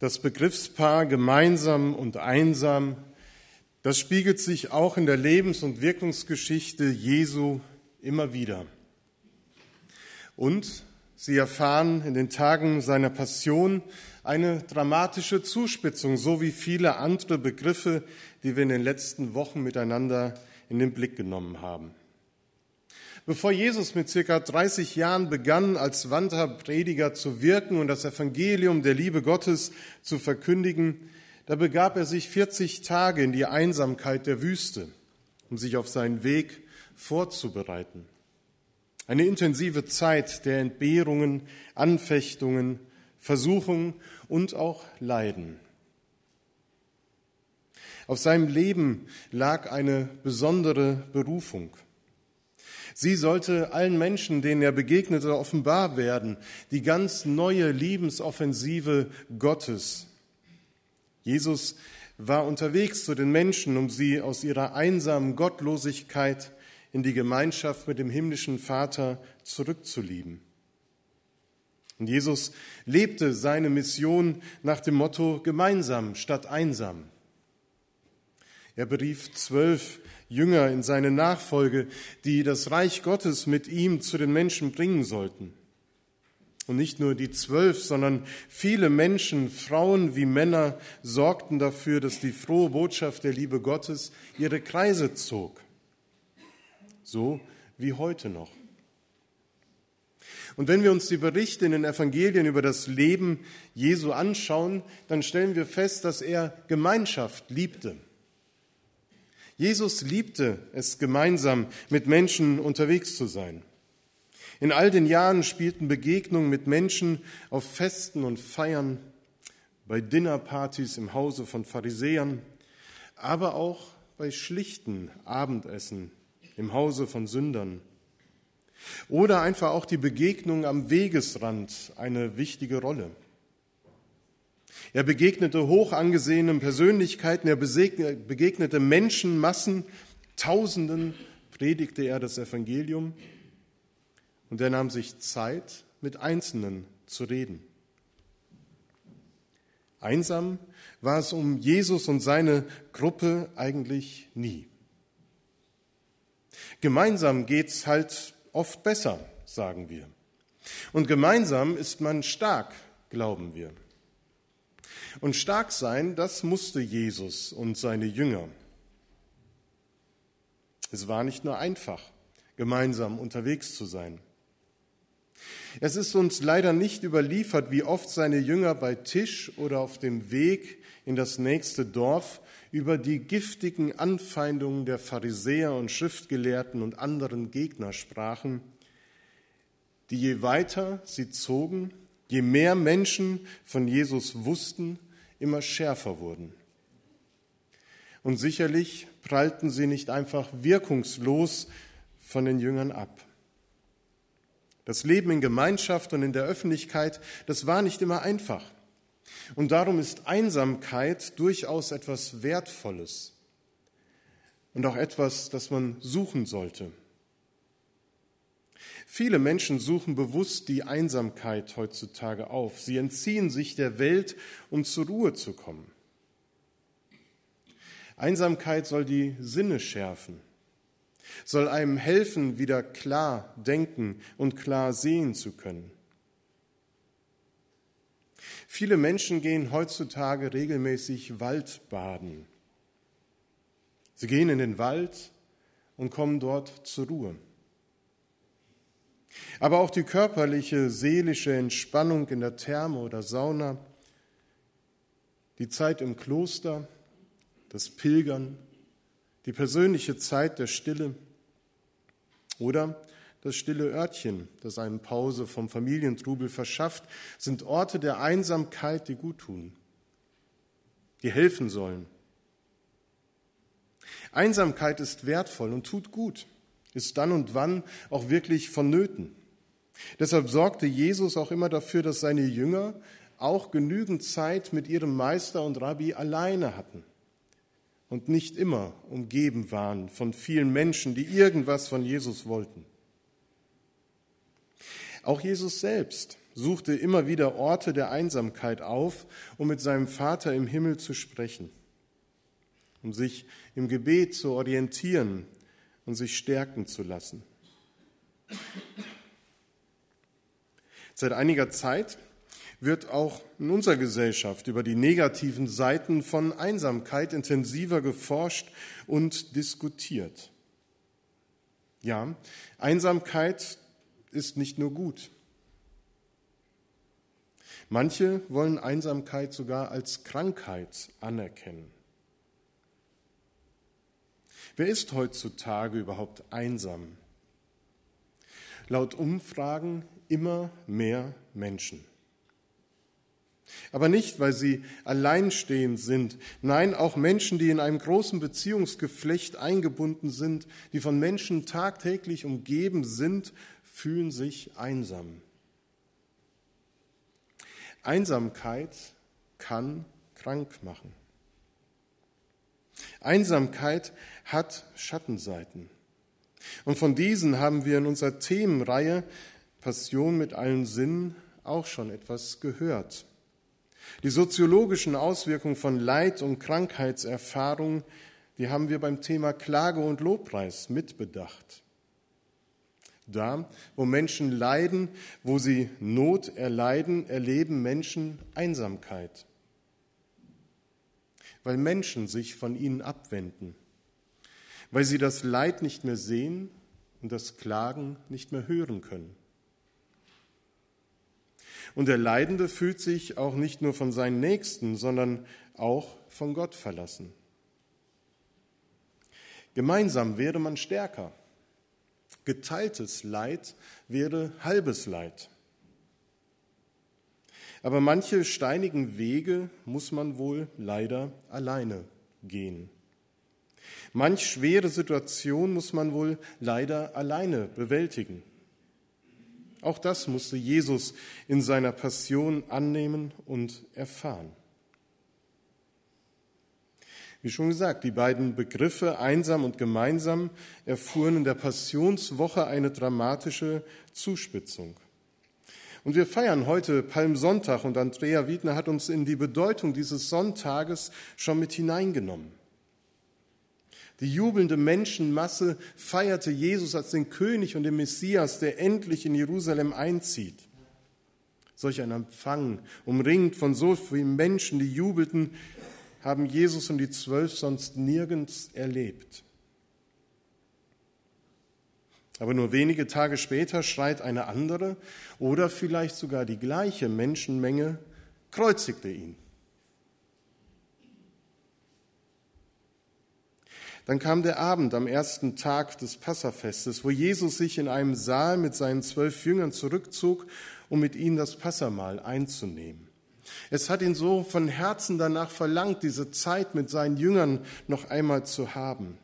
Das Begriffspaar gemeinsam und einsam, das spiegelt sich auch in der Lebens- und Wirkungsgeschichte Jesu immer wieder. Und sie erfahren in den Tagen seiner Passion eine dramatische Zuspitzung, so wie viele andere Begriffe, die wir in den letzten Wochen miteinander in den Blick genommen haben. Bevor Jesus mit circa 30 Jahren begann, als Wanderprediger zu wirken und das Evangelium der Liebe Gottes zu verkündigen, da begab er sich 40 Tage in die Einsamkeit der Wüste, um sich auf seinen Weg vorzubereiten. Eine intensive Zeit der Entbehrungen, Anfechtungen, Versuchungen und auch Leiden. Auf seinem Leben lag eine besondere Berufung. Sie sollte allen Menschen, denen er begegnete, offenbar werden, die ganz neue Liebensoffensive Gottes. Jesus war unterwegs zu den Menschen, um sie aus ihrer einsamen Gottlosigkeit in die Gemeinschaft mit dem himmlischen Vater zurückzulieben. Und Jesus lebte seine Mission nach dem Motto gemeinsam statt einsam. Er berief zwölf Jünger in seine Nachfolge, die das Reich Gottes mit ihm zu den Menschen bringen sollten. Und nicht nur die zwölf, sondern viele Menschen, Frauen wie Männer, sorgten dafür, dass die frohe Botschaft der Liebe Gottes ihre Kreise zog. So wie heute noch. Und wenn wir uns die Berichte in den Evangelien über das Leben Jesu anschauen, dann stellen wir fest, dass er Gemeinschaft liebte. Jesus liebte es, gemeinsam mit Menschen unterwegs zu sein. In all den Jahren spielten Begegnungen mit Menschen auf Festen und Feiern, bei Dinnerpartys im Hause von Pharisäern, aber auch bei schlichten Abendessen im Hause von Sündern. Oder einfach auch die Begegnung am Wegesrand eine wichtige Rolle. Er begegnete hoch angesehenen Persönlichkeiten, er begegnete Menschenmassen, Tausenden predigte er das Evangelium und er nahm sich Zeit, mit Einzelnen zu reden. Einsam war es um Jesus und seine Gruppe eigentlich nie. Gemeinsam geht's halt oft besser, sagen wir. Und gemeinsam ist man stark, glauben wir. Und stark sein, das musste Jesus und seine Jünger. Es war nicht nur einfach, gemeinsam unterwegs zu sein. Es ist uns leider nicht überliefert, wie oft seine Jünger bei Tisch oder auf dem Weg in das nächste Dorf über die giftigen Anfeindungen der Pharisäer und Schriftgelehrten und anderen Gegner sprachen, die je weiter sie zogen, je mehr Menschen von Jesus wussten, immer schärfer wurden. Und sicherlich prallten sie nicht einfach wirkungslos von den Jüngern ab. Das Leben in Gemeinschaft und in der Öffentlichkeit, das war nicht immer einfach. Und darum ist Einsamkeit durchaus etwas Wertvolles und auch etwas, das man suchen sollte. Viele Menschen suchen bewusst die Einsamkeit heutzutage auf. Sie entziehen sich der Welt, um zur Ruhe zu kommen. Einsamkeit soll die Sinne schärfen, soll einem helfen, wieder klar denken und klar sehen zu können. Viele Menschen gehen heutzutage regelmäßig Waldbaden. Sie gehen in den Wald und kommen dort zur Ruhe. Aber auch die körperliche, seelische Entspannung in der Therme oder Sauna, die Zeit im Kloster, das Pilgern, die persönliche Zeit der Stille oder das stille Örtchen, das einem Pause vom Familientrubel verschafft, sind Orte der Einsamkeit, die gut tun, die helfen sollen. Einsamkeit ist wertvoll und tut gut ist dann und wann auch wirklich vonnöten. Deshalb sorgte Jesus auch immer dafür, dass seine Jünger auch genügend Zeit mit ihrem Meister und Rabbi alleine hatten und nicht immer umgeben waren von vielen Menschen, die irgendwas von Jesus wollten. Auch Jesus selbst suchte immer wieder Orte der Einsamkeit auf, um mit seinem Vater im Himmel zu sprechen, um sich im Gebet zu orientieren und sich stärken zu lassen. Seit einiger Zeit wird auch in unserer Gesellschaft über die negativen Seiten von Einsamkeit intensiver geforscht und diskutiert. Ja, Einsamkeit ist nicht nur gut. Manche wollen Einsamkeit sogar als Krankheit anerkennen. Wer ist heutzutage überhaupt einsam? Laut Umfragen immer mehr Menschen. Aber nicht, weil sie alleinstehend sind. Nein, auch Menschen, die in einem großen Beziehungsgeflecht eingebunden sind, die von Menschen tagtäglich umgeben sind, fühlen sich einsam. Einsamkeit kann krank machen. Einsamkeit hat Schattenseiten. Und von diesen haben wir in unserer Themenreihe Passion mit allen Sinnen auch schon etwas gehört. Die soziologischen Auswirkungen von Leid und Krankheitserfahrung, die haben wir beim Thema Klage und Lobpreis mitbedacht. Da, wo Menschen leiden, wo sie Not erleiden, erleben Menschen Einsamkeit, weil Menschen sich von ihnen abwenden, weil sie das Leid nicht mehr sehen und das Klagen nicht mehr hören können. Und der Leidende fühlt sich auch nicht nur von seinen Nächsten, sondern auch von Gott verlassen. Gemeinsam wäre man stärker. Geteiltes Leid wäre halbes Leid. Aber manche steinigen Wege muss man wohl leider alleine gehen. Manch schwere Situation muss man wohl leider alleine bewältigen. Auch das musste Jesus in seiner Passion annehmen und erfahren. Wie schon gesagt, die beiden Begriffe einsam und gemeinsam erfuhren in der Passionswoche eine dramatische Zuspitzung. Und wir feiern heute Palmsonntag und Andrea Wiedner hat uns in die Bedeutung dieses Sonntages schon mit hineingenommen. Die jubelnde Menschenmasse feierte Jesus als den König und den Messias, der endlich in Jerusalem einzieht. Solch ein Empfang, umringt von so vielen Menschen, die jubelten, haben Jesus und die Zwölf sonst nirgends erlebt. Aber nur wenige Tage später schreit eine andere oder vielleicht sogar die gleiche Menschenmenge, kreuzigte ihn. Dann kam der Abend am ersten Tag des Passafestes, wo Jesus sich in einem Saal mit seinen zwölf Jüngern zurückzog, um mit ihnen das Passamahl einzunehmen. Es hat ihn so von Herzen danach verlangt, diese Zeit mit seinen Jüngern noch einmal zu haben.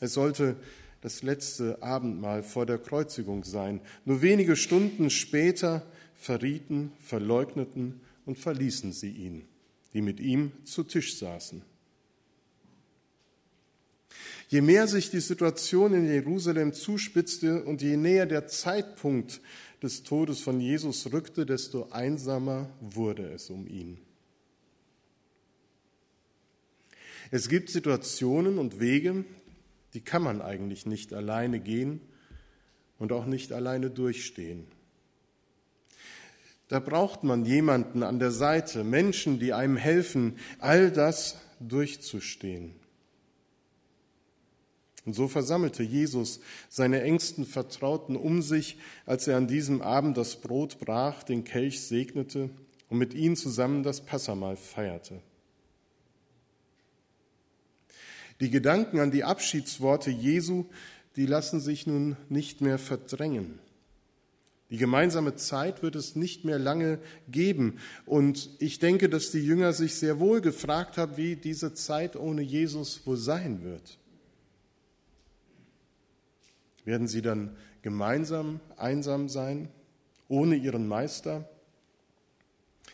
Es sollte das letzte Abendmahl vor der Kreuzigung sein. Nur wenige Stunden später verrieten, verleugneten und verließen sie ihn, die mit ihm zu Tisch saßen. Je mehr sich die Situation in Jerusalem zuspitzte und je näher der Zeitpunkt des Todes von Jesus rückte, desto einsamer wurde es um ihn. Es gibt Situationen und Wege, die kann man eigentlich nicht alleine gehen und auch nicht alleine durchstehen. Da braucht man jemanden an der Seite, Menschen, die einem helfen, all das durchzustehen. Und so versammelte Jesus seine engsten Vertrauten um sich, als er an diesem Abend das Brot brach, den Kelch segnete und mit ihnen zusammen das Passamahl feierte. Die Gedanken an die Abschiedsworte Jesu, die lassen sich nun nicht mehr verdrängen. Die gemeinsame Zeit wird es nicht mehr lange geben. Und ich denke, dass die Jünger sich sehr wohl gefragt haben, wie diese Zeit ohne Jesus wohl sein wird. Werden sie dann gemeinsam einsam sein, ohne ihren Meister?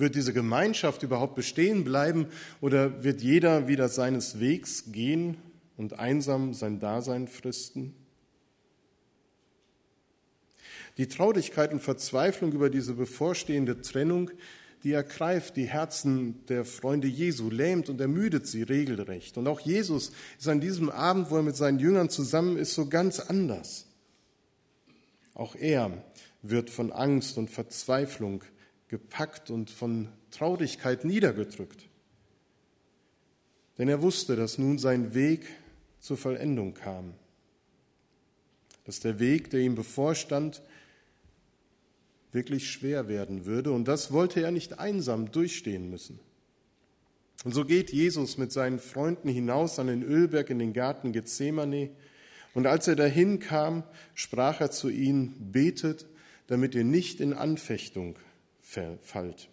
Wird diese Gemeinschaft überhaupt bestehen bleiben oder wird jeder wieder seines Wegs gehen und einsam sein Dasein fristen? Die Traurigkeit und Verzweiflung über diese bevorstehende Trennung, die ergreift die Herzen der Freunde Jesu, lähmt und ermüdet sie regelrecht. Und auch Jesus ist an diesem Abend, wo er mit seinen Jüngern zusammen ist, so ganz anders. Auch er wird von Angst und Verzweiflung gepackt und von Traurigkeit niedergedrückt. Denn er wusste, dass nun sein Weg zur Vollendung kam, dass der Weg, der ihm bevorstand, wirklich schwer werden würde. Und das wollte er nicht einsam durchstehen müssen. Und so geht Jesus mit seinen Freunden hinaus an den Ölberg in den Garten Gethsemane. Und als er dahin kam, sprach er zu ihnen, betet, damit ihr nicht in Anfechtung fallt.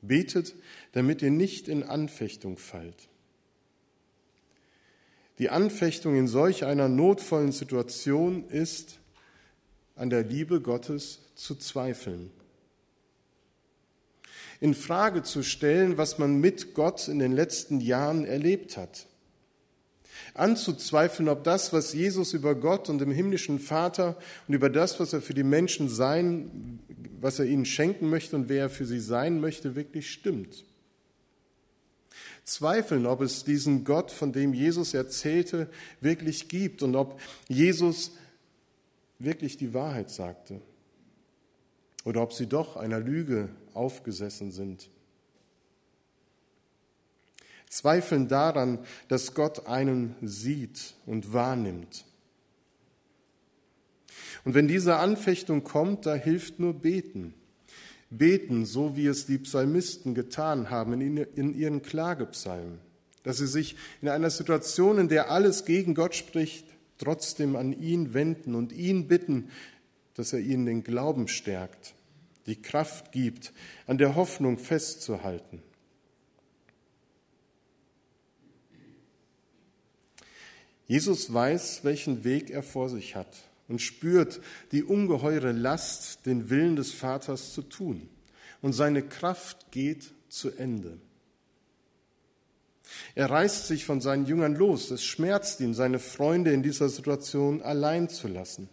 Betet, damit ihr nicht in Anfechtung fallt. Die Anfechtung in solch einer notvollen Situation ist, an der Liebe Gottes zu zweifeln. In Frage zu stellen, was man mit Gott in den letzten Jahren erlebt hat. Anzuzweifeln, ob das, was Jesus über Gott und dem himmlischen Vater und über das, was er für die Menschen sein, was er ihnen schenken möchte und wer er für sie sein möchte, wirklich stimmt. Zweifeln, ob es diesen Gott, von dem Jesus erzählte, wirklich gibt und ob Jesus wirklich die Wahrheit sagte oder ob sie doch einer Lüge aufgesessen sind. Zweifeln daran, dass Gott einen sieht und wahrnimmt. Und wenn diese Anfechtung kommt, da hilft nur beten. Beten, so wie es die Psalmisten getan haben in ihren Klagepsalmen, dass sie sich in einer Situation, in der alles gegen Gott spricht, trotzdem an ihn wenden und ihn bitten, dass er ihnen den Glauben stärkt, die Kraft gibt, an der Hoffnung festzuhalten. Jesus weiß, welchen Weg er vor sich hat und spürt die ungeheure Last, den Willen des Vaters zu tun. Und seine Kraft geht zu Ende. Er reißt sich von seinen Jüngern los. Es schmerzt ihn, seine Freunde in dieser Situation allein zu lassen.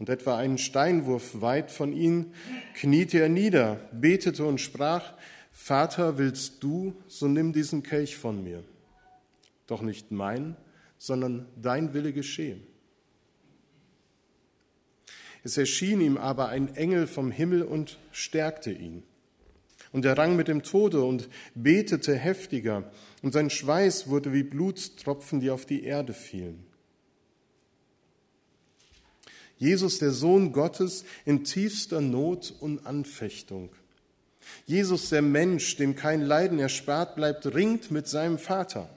Und etwa einen Steinwurf weit von ihnen kniete er nieder, betete und sprach, Vater, willst du, so nimm diesen Kelch von mir. Doch nicht mein, sondern dein Wille geschehe. Es erschien ihm aber ein Engel vom Himmel und stärkte ihn. Und er rang mit dem Tode und betete heftiger, und sein Schweiß wurde wie Blutstropfen, die auf die Erde fielen. Jesus, der Sohn Gottes, in tiefster Not und Anfechtung. Jesus, der Mensch, dem kein Leiden erspart bleibt, ringt mit seinem Vater.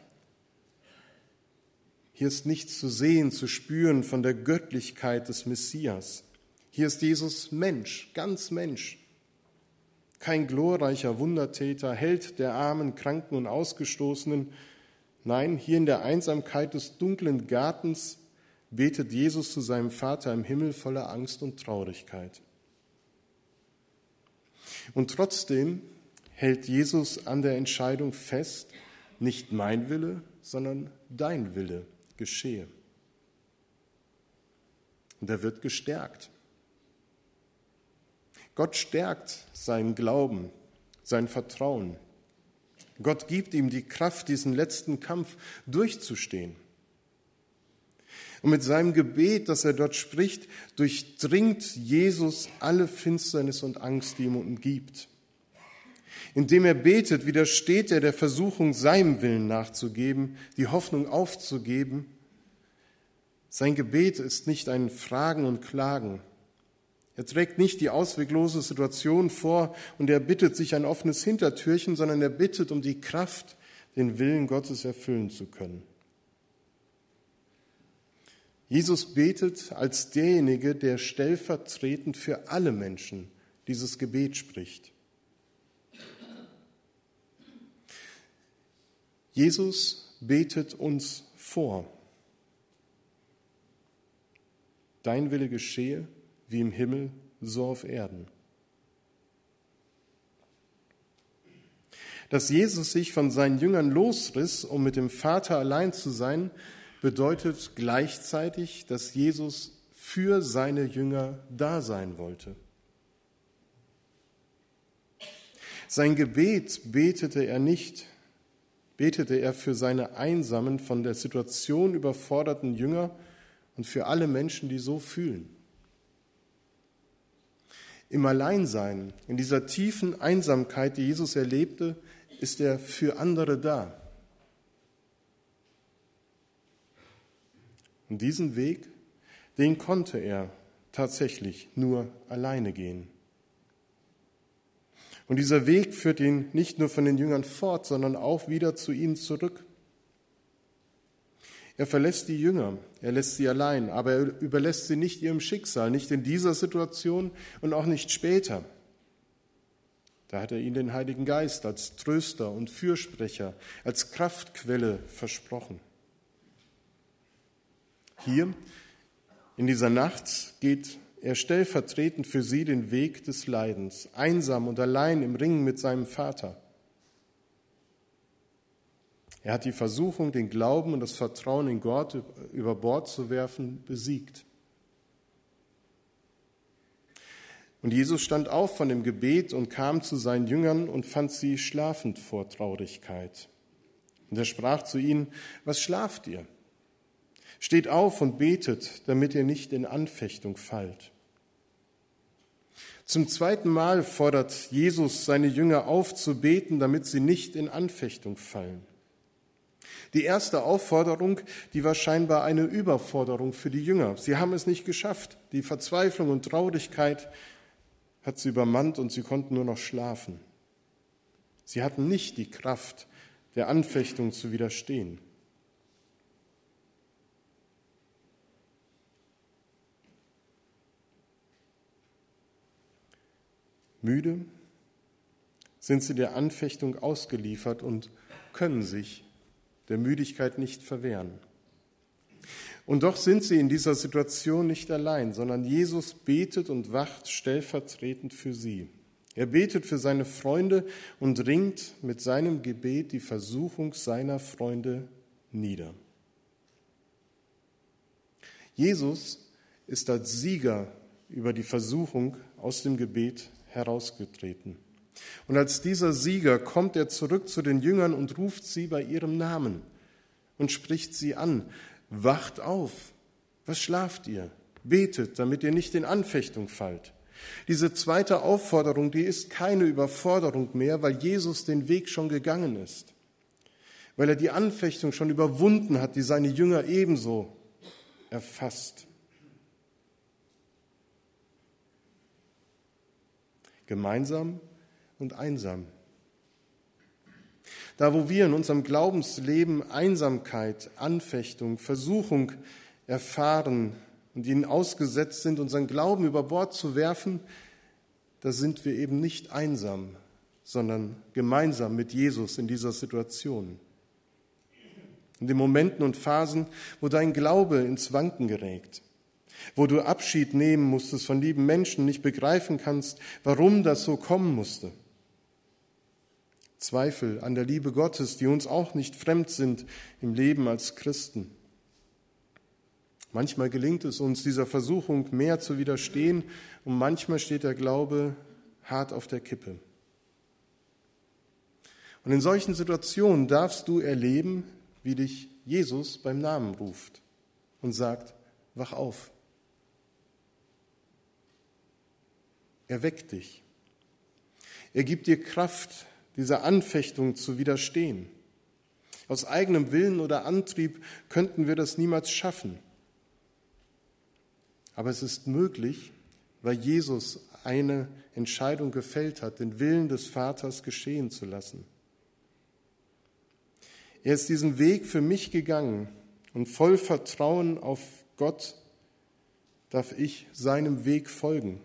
Hier ist nichts zu sehen, zu spüren von der Göttlichkeit des Messias. Hier ist Jesus Mensch, ganz Mensch kein glorreicher Wundertäter, Held der Armen, Kranken und Ausgestoßenen. Nein, hier in der Einsamkeit des dunklen Gartens betet Jesus zu seinem Vater im Himmel voller Angst und Traurigkeit. Und trotzdem hält Jesus an der Entscheidung fest, nicht mein Wille, sondern dein Wille geschehe. Und er wird gestärkt. Gott stärkt seinen Glauben, sein Vertrauen. Gott gibt ihm die Kraft, diesen letzten Kampf durchzustehen. Und mit seinem Gebet, das er dort spricht, durchdringt Jesus alle Finsternis und Angst, die ihm umgibt. Indem er betet, widersteht er der Versuchung, seinem Willen nachzugeben, die Hoffnung aufzugeben. Sein Gebet ist nicht ein Fragen und Klagen, er trägt nicht die ausweglose Situation vor und er bittet sich ein offenes Hintertürchen, sondern er bittet um die Kraft, den Willen Gottes erfüllen zu können. Jesus betet als derjenige, der stellvertretend für alle Menschen dieses Gebet spricht. Jesus betet uns vor. Dein Wille geschehe wie im Himmel, so auf Erden. Dass Jesus sich von seinen Jüngern losriss, um mit dem Vater allein zu sein, bedeutet gleichzeitig, dass Jesus für seine Jünger da sein wollte. Sein Gebet betete er nicht, betete er für seine einsamen, von der Situation überforderten Jünger und für alle Menschen, die so fühlen. Im Alleinsein, in dieser tiefen Einsamkeit, die Jesus erlebte, ist er für andere da. Und diesen Weg, den konnte er tatsächlich nur alleine gehen. Und dieser Weg führt ihn nicht nur von den Jüngern fort, sondern auch wieder zu ihnen zurück. Er verlässt die Jünger, er lässt sie allein, aber er überlässt sie nicht ihrem Schicksal, nicht in dieser Situation und auch nicht später. Da hat er ihnen den Heiligen Geist als Tröster und Fürsprecher, als Kraftquelle versprochen. Hier in dieser Nacht geht er stellvertretend für sie den Weg des Leidens, einsam und allein im Ringen mit seinem Vater. Er hat die Versuchung, den Glauben und das Vertrauen in Gott über Bord zu werfen, besiegt. Und Jesus stand auf von dem Gebet und kam zu seinen Jüngern und fand sie schlafend vor Traurigkeit. Und er sprach zu ihnen, was schlaft ihr? Steht auf und betet, damit ihr nicht in Anfechtung fallt. Zum zweiten Mal fordert Jesus seine Jünger auf zu beten, damit sie nicht in Anfechtung fallen. Die erste Aufforderung, die war scheinbar eine Überforderung für die Jünger. Sie haben es nicht geschafft. Die Verzweiflung und Traurigkeit hat sie übermannt und sie konnten nur noch schlafen. Sie hatten nicht die Kraft, der Anfechtung zu widerstehen. Müde sind sie der Anfechtung ausgeliefert und können sich der Müdigkeit nicht verwehren. Und doch sind sie in dieser Situation nicht allein, sondern Jesus betet und wacht stellvertretend für sie. Er betet für seine Freunde und ringt mit seinem Gebet die Versuchung seiner Freunde nieder. Jesus ist als Sieger über die Versuchung aus dem Gebet herausgetreten. Und als dieser Sieger kommt er zurück zu den Jüngern und ruft sie bei ihrem Namen und spricht sie an. Wacht auf, was schlaft ihr? Betet, damit ihr nicht in Anfechtung fallt. Diese zweite Aufforderung, die ist keine Überforderung mehr, weil Jesus den Weg schon gegangen ist, weil er die Anfechtung schon überwunden hat, die seine Jünger ebenso erfasst. Gemeinsam und einsam. Da, wo wir in unserem Glaubensleben Einsamkeit, Anfechtung, Versuchung erfahren und ihnen ausgesetzt sind, unseren Glauben über Bord zu werfen, da sind wir eben nicht einsam, sondern gemeinsam mit Jesus in dieser Situation. In den Momenten und Phasen, wo dein Glaube ins Wanken gerät, wo du Abschied nehmen musstest von lieben Menschen, nicht begreifen kannst, warum das so kommen musste. Zweifel an der Liebe Gottes, die uns auch nicht fremd sind im Leben als Christen. Manchmal gelingt es uns, dieser Versuchung mehr zu widerstehen und manchmal steht der Glaube hart auf der Kippe. Und in solchen Situationen darfst du erleben, wie dich Jesus beim Namen ruft und sagt, wach auf. Er weckt dich. Er gibt dir Kraft, dieser Anfechtung zu widerstehen. Aus eigenem Willen oder Antrieb könnten wir das niemals schaffen. Aber es ist möglich, weil Jesus eine Entscheidung gefällt hat, den Willen des Vaters geschehen zu lassen. Er ist diesen Weg für mich gegangen und voll Vertrauen auf Gott darf ich seinem Weg folgen.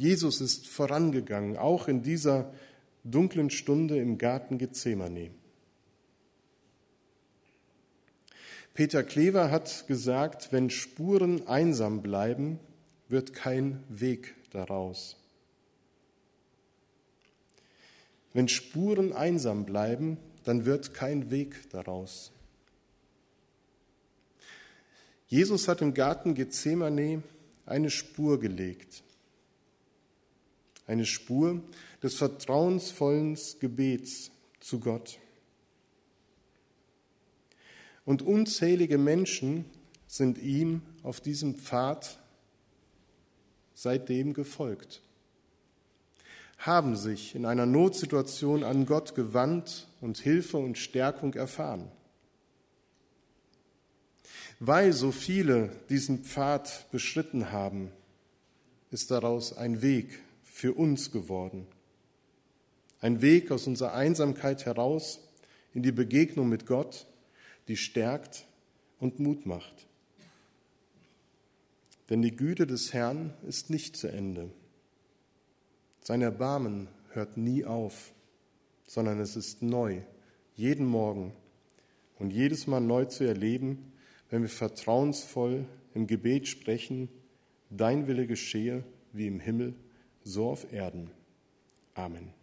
Jesus ist vorangegangen, auch in dieser dunklen Stunde im Garten Gethsemane. Peter Klever hat gesagt, wenn Spuren einsam bleiben, wird kein Weg daraus. Wenn Spuren einsam bleiben, dann wird kein Weg daraus. Jesus hat im Garten Gethsemane eine Spur gelegt. Eine Spur des vertrauensvollen Gebets zu Gott. Und unzählige Menschen sind ihm auf diesem Pfad seitdem gefolgt, haben sich in einer Notsituation an Gott gewandt und Hilfe und Stärkung erfahren. Weil so viele diesen Pfad beschritten haben, ist daraus ein Weg für uns geworden. Ein Weg aus unserer Einsamkeit heraus in die Begegnung mit Gott, die stärkt und Mut macht. Denn die Güte des Herrn ist nicht zu Ende. Sein Erbarmen hört nie auf, sondern es ist neu, jeden Morgen und jedes Mal neu zu erleben, wenn wir vertrauensvoll im Gebet sprechen, dein Wille geschehe wie im Himmel, so auf Erden. Amen.